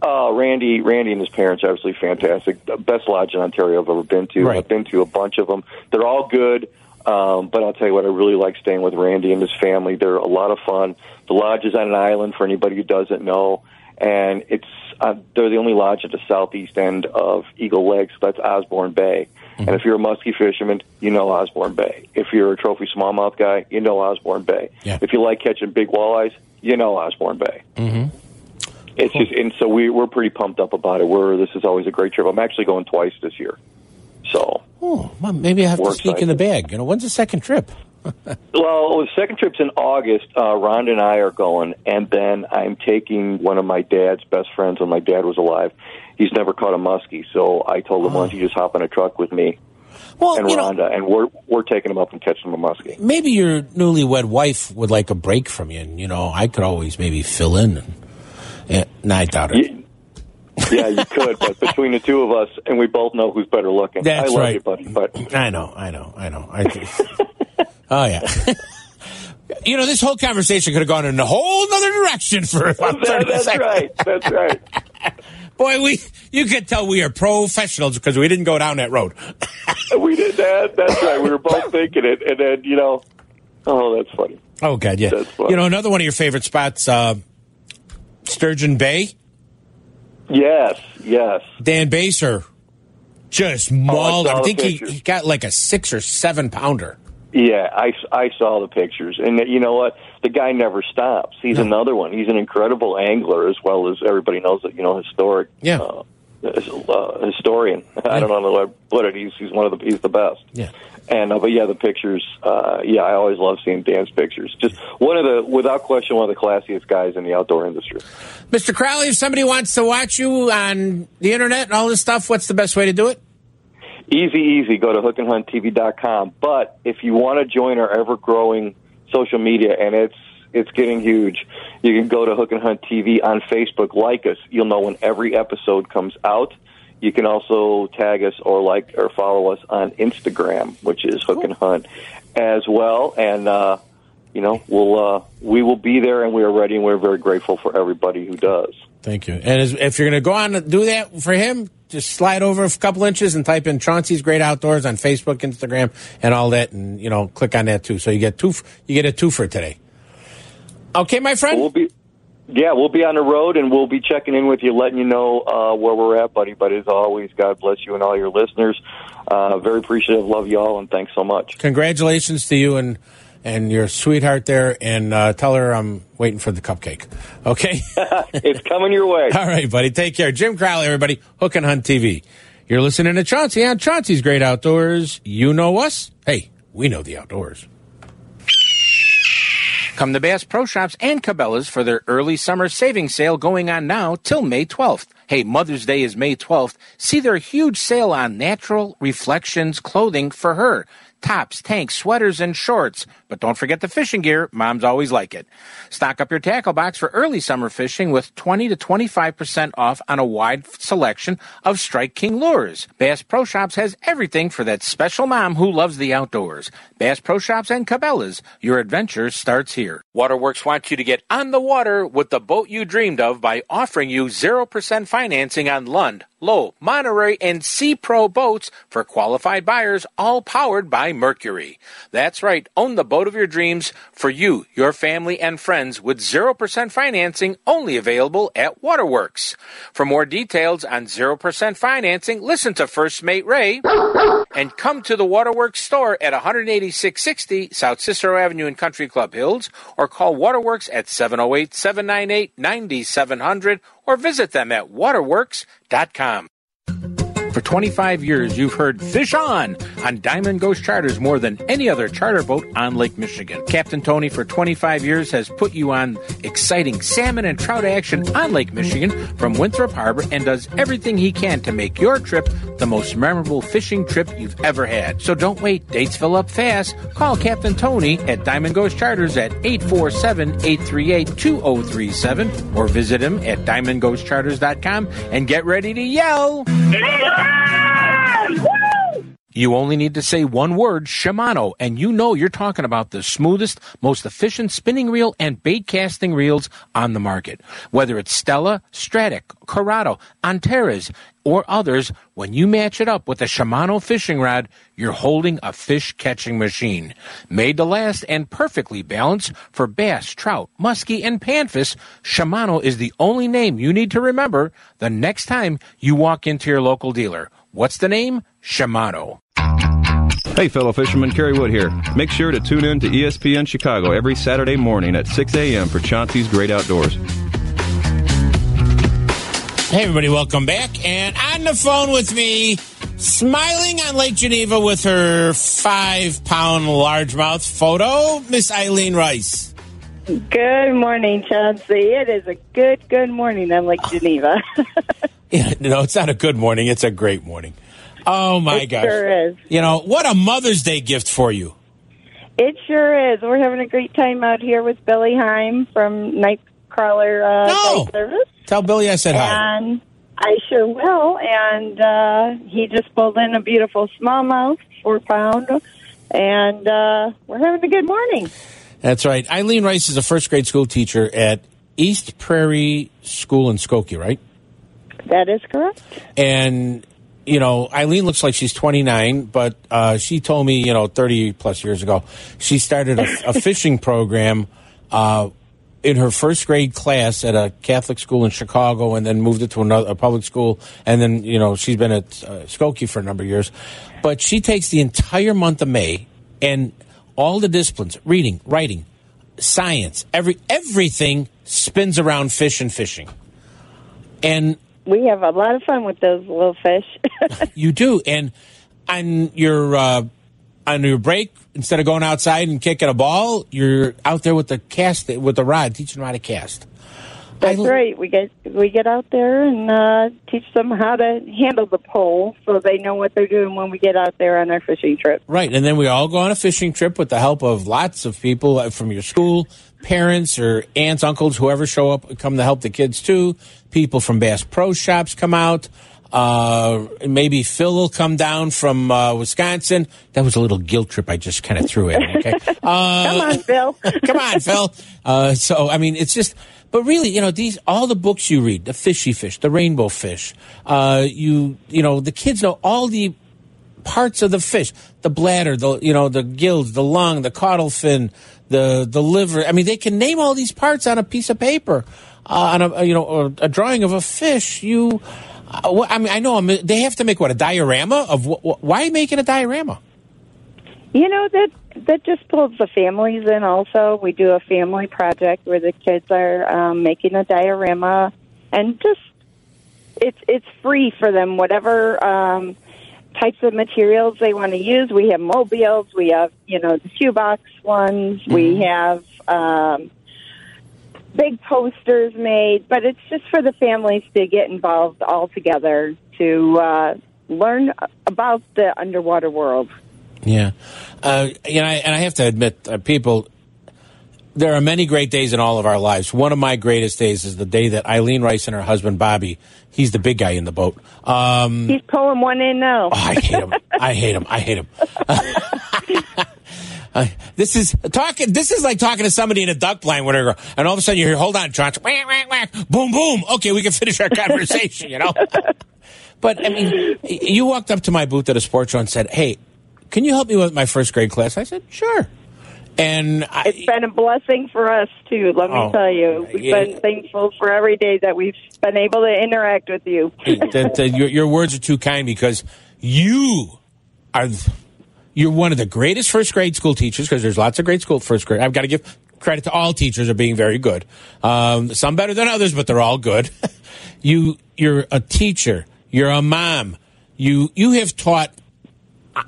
Uh, Randy, Randy and his parents are absolutely fantastic. The best lodge in Ontario I've ever been to. Right. I've been to a bunch of them. They're all good. Um, but I'll tell you what, I really like staying with Randy and his family. They're a lot of fun. The lodge is on an island for anybody who doesn't know, and it's uh, they're the only lodge at the southeast end of Eagle Lake. So that's Osborne Bay. And if you're a muskie fisherman, you know Osborne Bay. If you're a trophy smallmouth guy, you know Osborne Bay. Yeah. If you like catching big walleyes, you know Osborne Bay. Mm-hmm. It's just, and so we we're pretty pumped up about it. We're this is always a great trip. I'm actually going twice this year. So, Oh, well, maybe I have to sneak in the bag. You know, when's the second trip? well, the second trip's in August. Uh, Rhonda and I are going, and then I'm taking one of my dad's best friends when my dad was alive. He's never caught a muskie, so I told him, "Why don't you just hop in a truck with me Well, and you know- Rhonda, and we're we're taking him up and catching him a muskie." Maybe your newlywed wife would like a break from you, and you know, I could always maybe fill in. And, no, I doubt it. yeah, you could, but between the two of us, and we both know who's better looking. That's I love right. you, buddy, but I know, I know, I know. I just, oh yeah. you know, this whole conversation could have gone in a whole other direction for about That- that's seconds. right. That's right. Boy, we you could tell we are professionals because we didn't go down that road. we did that. That's right. We were both thinking it, and then you know, oh, that's funny. Oh God, yeah. You know, another one of your favorite spots, uh, Sturgeon Bay. Yes, yes. Dan Baser just mauled. saw I the think he, he got like a six or seven pounder. Yeah, I, I saw the pictures, and you know what? The guy never stops. He's another one. He's an incredible angler, as well as everybody knows that you know historic. Yeah. Uh, uh, historian. I don't know how to put it. He's he's one of the he's the best. Yeah. And uh, but yeah, the pictures. Uh, yeah, I always love seeing Dan's pictures. Just one of the, without question, one of the classiest guys in the outdoor industry. Mr. Crowley, if somebody wants to watch you on the internet and all this stuff, what's the best way to do it? Easy, easy. Go to hookandhunttv.com. But if you want to join our ever growing social media, and it's it's getting huge, you can go to Hook and Hunt TV on Facebook. Like us. You'll know when every episode comes out. You can also tag us or like or follow us on Instagram, which is Hook and Hunt as well. And uh, you know, we'll uh, we will be there, and we are ready, and we're very grateful for everybody who does. Thank you. And as, if you're going to go on and do that for him, just slide over a couple inches and type in Chauncey's Great Outdoors on Facebook, Instagram, and all that, and you know, click on that too. So you get two. You get a two for today. Okay, my friend. We'll be, yeah, we'll be on the road, and we'll be checking in with you, letting you know uh, where we're at, buddy. But as always, God bless you and all your listeners. Uh, very appreciative, love you all, and thanks so much. Congratulations to you and and your sweetheart there, and uh, tell her I'm waiting for the cupcake. Okay. it's coming your way. All right, buddy. Take care. Jim Crowley, everybody. Hook and Hunt TV. You're listening to Chauncey on Chauncey's Great Outdoors. You know us. Hey, we know the outdoors. Come to Bass Pro Shops and Cabela's for their early summer savings sale going on now till May 12th. Hey, Mother's Day is May 12th. See their huge sale on natural reflections clothing for her. Tops, tanks, sweaters, and shorts. But don't forget the fishing gear. Moms always like it. Stock up your tackle box for early summer fishing with 20 to 25% off on a wide selection of Strike King lures. Bass Pro Shops has everything for that special mom who loves the outdoors. Bass Pro Shops and Cabela's. Your adventure starts here. Waterworks wants you to get on the water with the boat you dreamed of by offering you 0% financing on Lund, Lowe, Monterey, and Sea Pro boats for qualified buyers, all powered by Mercury. That's right, own the boat of your dreams for you, your family, and friends with 0% financing only available at Waterworks. For more details on 0% financing, listen to First Mate Ray and come to the Waterworks store at 18660 South Cicero Avenue in Country Club Hills or call Waterworks at 708 798 9700 or visit them at waterworks.com. For 25 years, you've heard Fish On on Diamond Ghost Charters more than any other charter boat on Lake Michigan. Captain Tony, for 25 years, has put you on exciting salmon and trout action on Lake Michigan from Winthrop Harbor and does everything he can to make your trip the most memorable fishing trip you've ever had. So don't wait, dates fill up fast. Call Captain Tony at Diamond Ghost Charters at 847 838 2037 or visit him at diamondghostcharters.com and get ready to yell. You only need to say one word, Shimano, and you know you're talking about the smoothest, most efficient spinning reel and bait casting reels on the market. Whether it's Stella, Stratic, Curado, Antares, or others, when you match it up with a Shimano fishing rod, you're holding a fish catching machine. Made to last and perfectly balanced for bass, trout, muskie, and panfish, Shimano is the only name you need to remember the next time you walk into your local dealer. What's the name? Shimano. Hey, fellow fisherman, Kerry Wood here. Make sure to tune in to ESPN Chicago every Saturday morning at 6 a.m. for Chauncey's Great Outdoors. Hey, everybody, welcome back. And on the phone with me, smiling on Lake Geneva with her five pound largemouth photo, Miss Eileen Rice. Good morning, Chauncey. It is a good, good morning on Lake Geneva. Yeah, no, it's not a good morning. It's a great morning. Oh, my gosh. It gosh. sure is. You know, what a Mother's Day gift for you. it sure is. We're having a great time out here with Billy Heim from Uh, No. Service. Tell Billy I said hi. And I sure will. And uh, he just pulled in a beautiful smallmouth, four pound. And uh, we're having a good morning. That's right. Eileen Rice is a first grade school teacher at East Prairie School in Skokie, right? That is correct. And, you know, Eileen looks like she's 29, but uh, she told me, you know, 30 plus years ago, she started a, a fishing program uh, in her first grade class at a Catholic school in Chicago and then moved it to another a public school. And then, you know, she's been at uh, Skokie for a number of years. But she takes the entire month of May and all the disciplines reading, writing, science, every everything spins around fish and fishing. And We have a lot of fun with those little fish. you do. And on your uh, on your break, instead of going outside and kicking a ball, you're out there with the cast with the rod, teaching them how to cast. That's right. We get we get out there and uh, teach them how to handle the pole, so they know what they're doing when we get out there on our fishing trip. Right, and then we all go on a fishing trip with the help of lots of people uh, from your school, parents or aunts, uncles, whoever show up, come to help the kids too. People from Bass Pro Shops come out. Uh, maybe Phil will come down from uh, Wisconsin. That was a little guilt trip I just kind of threw him. Okay, uh, Come on, Phil. come on, Phil. Uh, so I mean, it's just. But really, you know, these all the books you read, the fishy fish, the rainbow fish, uh, you you know, the kids know all the parts of the fish the bladder the you know the gills the lung the caudal fin the the liver i mean they can name all these parts on a piece of paper uh, on a you know a drawing of a fish you uh, i mean i know I'm, they have to make what a diorama of wh- wh- why making a diorama You know that that just pulls the families in. Also, we do a family project where the kids are um, making a diorama, and just it's it's free for them. Whatever um, types of materials they want to use. We have mobiles. We have you know the shoebox ones. We have. Um, Big posters made, but it's just for the families to get involved all together to uh, learn about the underwater world. Yeah, uh, you know, and I have to admit, uh, people, there are many great days in all of our lives. One of my greatest days is the day that Eileen Rice and her husband Bobby, he's the big guy in the boat. Um, He's pulling one in now. Oh, I hate him. I hate him. I hate him. Uh, this is talking. This is like talking to somebody in a duck blind, whatever. And all of a sudden you hear, "Hold on, John." Boom, boom. Okay, we can finish our conversation. You know. But I mean, you walked up to my booth at a sports show and said, "Hey, can you help me with my first grade class?" I said, "Sure." And I, it's been a blessing for us too. Let me Oh, tell you, we've yeah. been thankful for every day that we've been able to interact with you. that, that your, your words are too kind because you are you're one of the greatest first grade school teachers because there's lots of great school first grade. I've got to give credit to all teachers are being very good. Um, some better than others, but they're all good. you you're a teacher. You're a mom. You you have taught.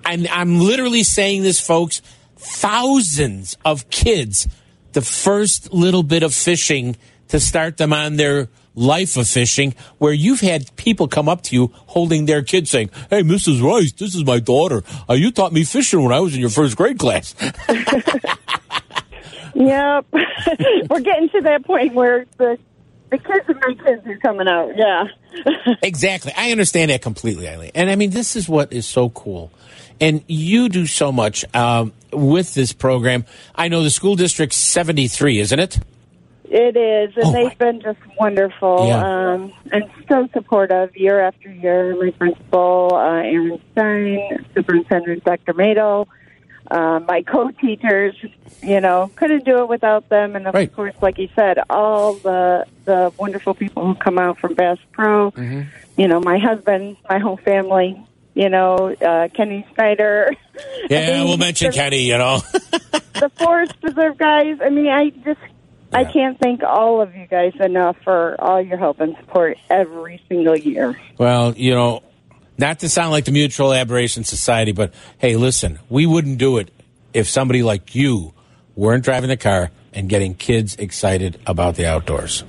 And I'm literally saying this, folks. Thousands of kids the first little bit of fishing to start them on their life of fishing, where you've had people come up to you holding their kids saying, Hey, Mrs. Rice, this is my daughter. Uh, you taught me fishing when I was in your first grade class. Yep, we're getting to that point where the the kids of my kids are coming out. Yeah. exactly. I understand that completely, Eileen. And I mean, this is what is so cool And you do so much um, with this program. I know the school district 73, isn't it? It is, and they've been just wonderful Yeah. um, and so supportive year after year. My principal, uh, Aaron Stein, Superintendent Dr. Mado, uh, my co-teachers, you know, couldn't do it without them. And of course, like you said, all the the wonderful people who come out from Bass Pro. You know, my husband, my whole family. You know, uh, Kenny Snyder. Yeah, we'll mention Kenny, you know. the Forest Preserve guys. I mean, I just I can't thank all of you guys enough for all your help and support every single year. Well, you know, not to sound like the Mutual Aberration Society, but hey, listen, we wouldn't do it if somebody like you weren't driving the car and getting kids excited about the outdoors.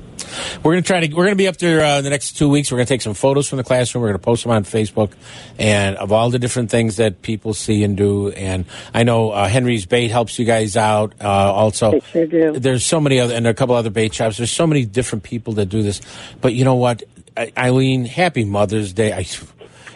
We're going to try to. We're going to be up there uh, the next two weeks. We're going to take some photos from the classroom. We're going to post them on Facebook, and of all the different things that people see and do. And I know uh, Henry's Bait helps you guys out. Uh, also, there's so many other, and there are a couple other bait shops. There's so many different people that do this. But you know what, I- Eileen? Happy Mother's Day. I,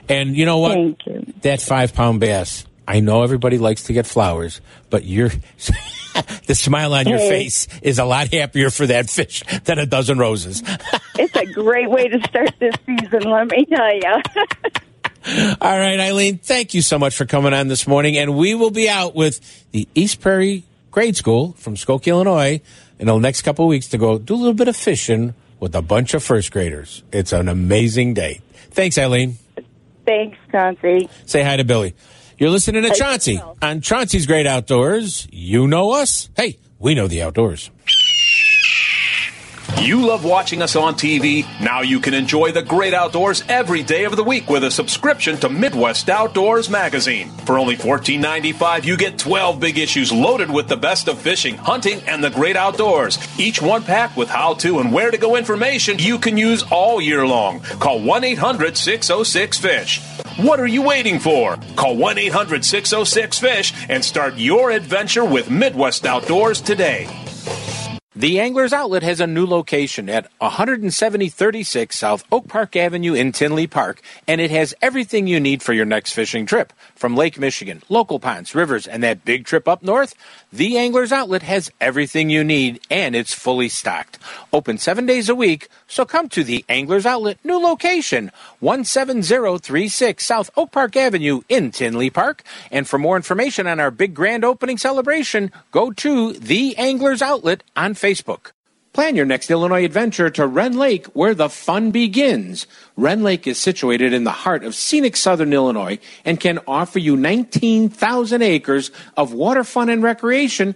and you know what? Thank you. That five pound bass. I know everybody likes to get flowers, but you're the smile on your Hey. face is a lot happier for that fish than a dozen roses. It's a great way to start this season, let me tell you. All right, Eileen, thank you so much for coming on this morning. And we will be out with the East Prairie Grade School from Skokie, Illinois in the next couple of weeks to go do a little bit of fishing with a bunch of first graders. It's an amazing day. Thanks, Eileen. Thanks, Chauncey. Say hi to Billy. You're listening to Chauncey on Chauncey's Great Outdoors. You know us. Hey, we know the outdoors. You love watching us on TV? Now you can enjoy the great outdoors every day of the week with a subscription to Midwest Outdoors Magazine. For only $14.95, you get 12 big issues loaded with the best of fishing, hunting, and the great outdoors. Each one packed with how to and where to go information you can use all year long. Call 1 800 606 FISH. What are you waiting for? Call 1 800 606 FISH and start your adventure with Midwest Outdoors today. The Anglers Outlet has a new location at 17036 South Oak Park Avenue in Tinley Park, and it has everything you need for your next fishing trip. From Lake Michigan, local ponds, rivers, and that big trip up north, the Anglers Outlet has everything you need, and it's fully stocked. Open seven days a week, so come to the Anglers Outlet new location, 17036 South Oak Park Avenue in Tinley Park. And for more information on our big grand opening celebration, go to the Anglers Outlet on Facebook. Plan your next Illinois adventure to Rend Lake, where the fun begins. Rend Lake is situated in the heart of scenic southern Illinois and can offer you 19,000 acres of water fun and recreation,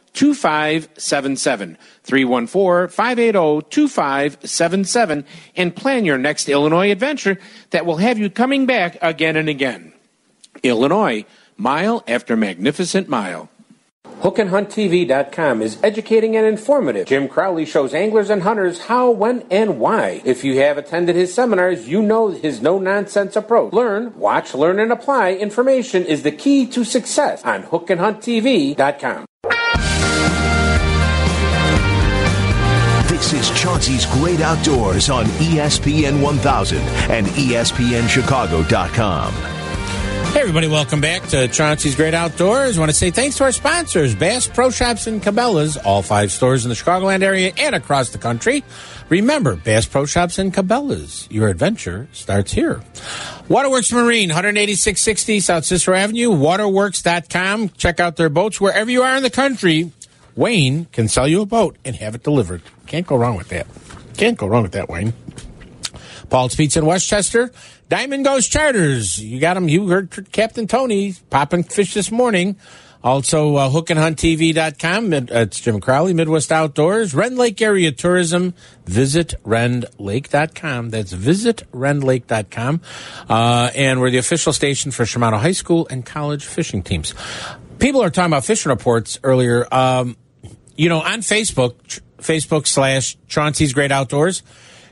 2577. 314 580 2577 and plan your next Illinois adventure that will have you coming back again and again. Illinois, mile after magnificent mile. HookandHuntTV.com is educating and informative. Jim Crowley shows anglers and hunters how, when, and why. If you have attended his seminars, you know his no nonsense approach. Learn, watch, learn, and apply information is the key to success on HookandHuntTV.com. is Chauncey's Great Outdoors on ESPN 1000 and ESPNChicago.com. Hey, everybody, welcome back to Chauncey's Great Outdoors. I want to say thanks to our sponsors, Bass Pro Shops and Cabela's, all five stores in the Chicagoland area and across the country. Remember, Bass Pro Shops and Cabela's, your adventure starts here. Waterworks Marine, 18660 South Cicero Avenue, waterworks.com. Check out their boats wherever you are in the country. Wayne can sell you a boat and have it delivered. Can't go wrong with that. Can't go wrong with that, Wayne. Paul's Pizza in Westchester. Diamond Ghost Charters. You got them. You heard Captain Tony popping fish this morning. Also, uh, hookandhunttv.com. Mid- uh, It's Jim Crowley, Midwest Outdoors. Rend Lake Area Tourism. Visit rendlake.com. That's visit rendlake.com. Uh, and we're the official station for Shimano High School and college fishing teams. People are talking about fishing reports earlier. Um, you know, on Facebook, Facebook slash Chauncey's Great Outdoors.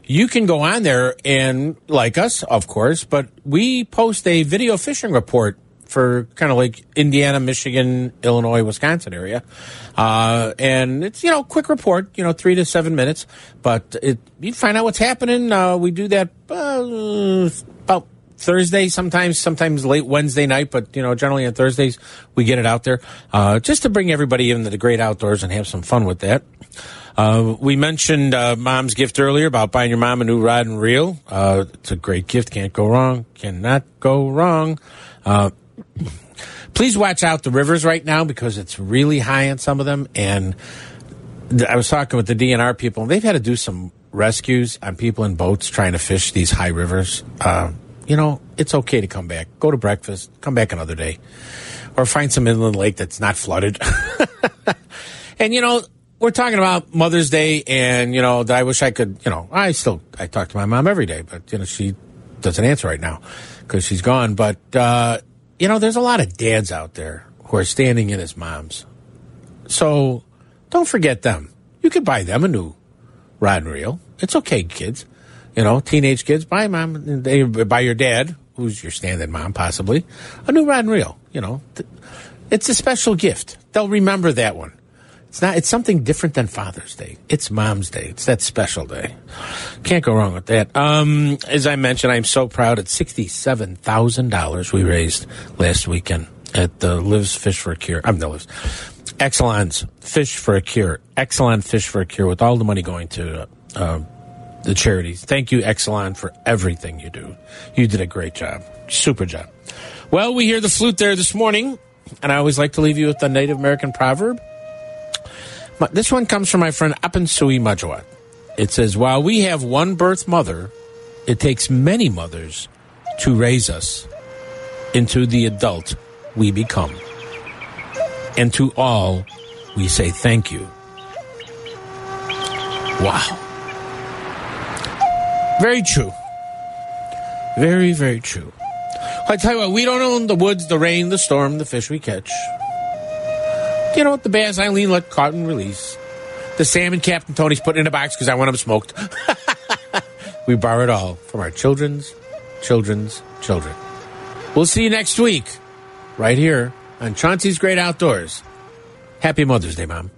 You can go on there and like us, of course, but we post a video fishing report for kind of like Indiana, Michigan, Illinois, Wisconsin area. Uh, and it's, you know, quick report, you know, three to seven minutes, but it, you find out what's happening. Uh, we do that, uh, about Thursday, sometimes, sometimes late Wednesday night, but you know, generally on Thursdays we get it out there uh, just to bring everybody into the great outdoors and have some fun with that. Uh, we mentioned uh, mom's gift earlier about buying your mom a new rod and reel. Uh, it's a great gift, can't go wrong, cannot go wrong. Uh, please watch out the rivers right now because it's really high on some of them. And I was talking with the DNR people, and they've had to do some rescues on people in boats trying to fish these high rivers. Uh, you know, it's okay to come back. Go to breakfast, come back another day, or find some inland lake that's not flooded. and you know, we're talking about Mother's Day, and you know, that I wish I could. You know, I still I talk to my mom every day, but you know, she doesn't answer right now because she's gone. But uh, you know, there's a lot of dads out there who are standing in as moms. So don't forget them. You could buy them a new rod and reel. It's okay, kids. You know, teenage kids, buy mom, they buy your dad, who's your stand-in mom, possibly, a new rod and reel. You know, it's a special gift. They'll remember that one. It's not. It's something different than Father's Day. It's Mom's Day. It's that special day. Can't go wrong with that. Um, as I mentioned, I'm so proud. At sixty-seven thousand dollars we raised last weekend at the Lives Fish for a Cure. I'm the Lives. Exelon's Fish for a Cure. Exelon Fish for a Cure. With all the money going to uh, the charities. Thank you, Exelon, for everything you do. You did a great job. Super job. Well, we hear the flute there this morning, and I always like to leave you with the Native American proverb. This one comes from my friend Apensui Majawat. It says, While we have one birth mother, it takes many mothers to raise us into the adult we become. And to all, we say thank you. Wow. Very true. Very, very true. I tell you what, we don't own the woods, the rain, the storm, the fish we catch. You know what? The bass Eileen let and release. The salmon Captain Tony's putting in a box because I want them smoked. we borrow it all from our children's children's children. We'll see you next week, right here on Chauncey's Great Outdoors. Happy Mother's Day, Mom.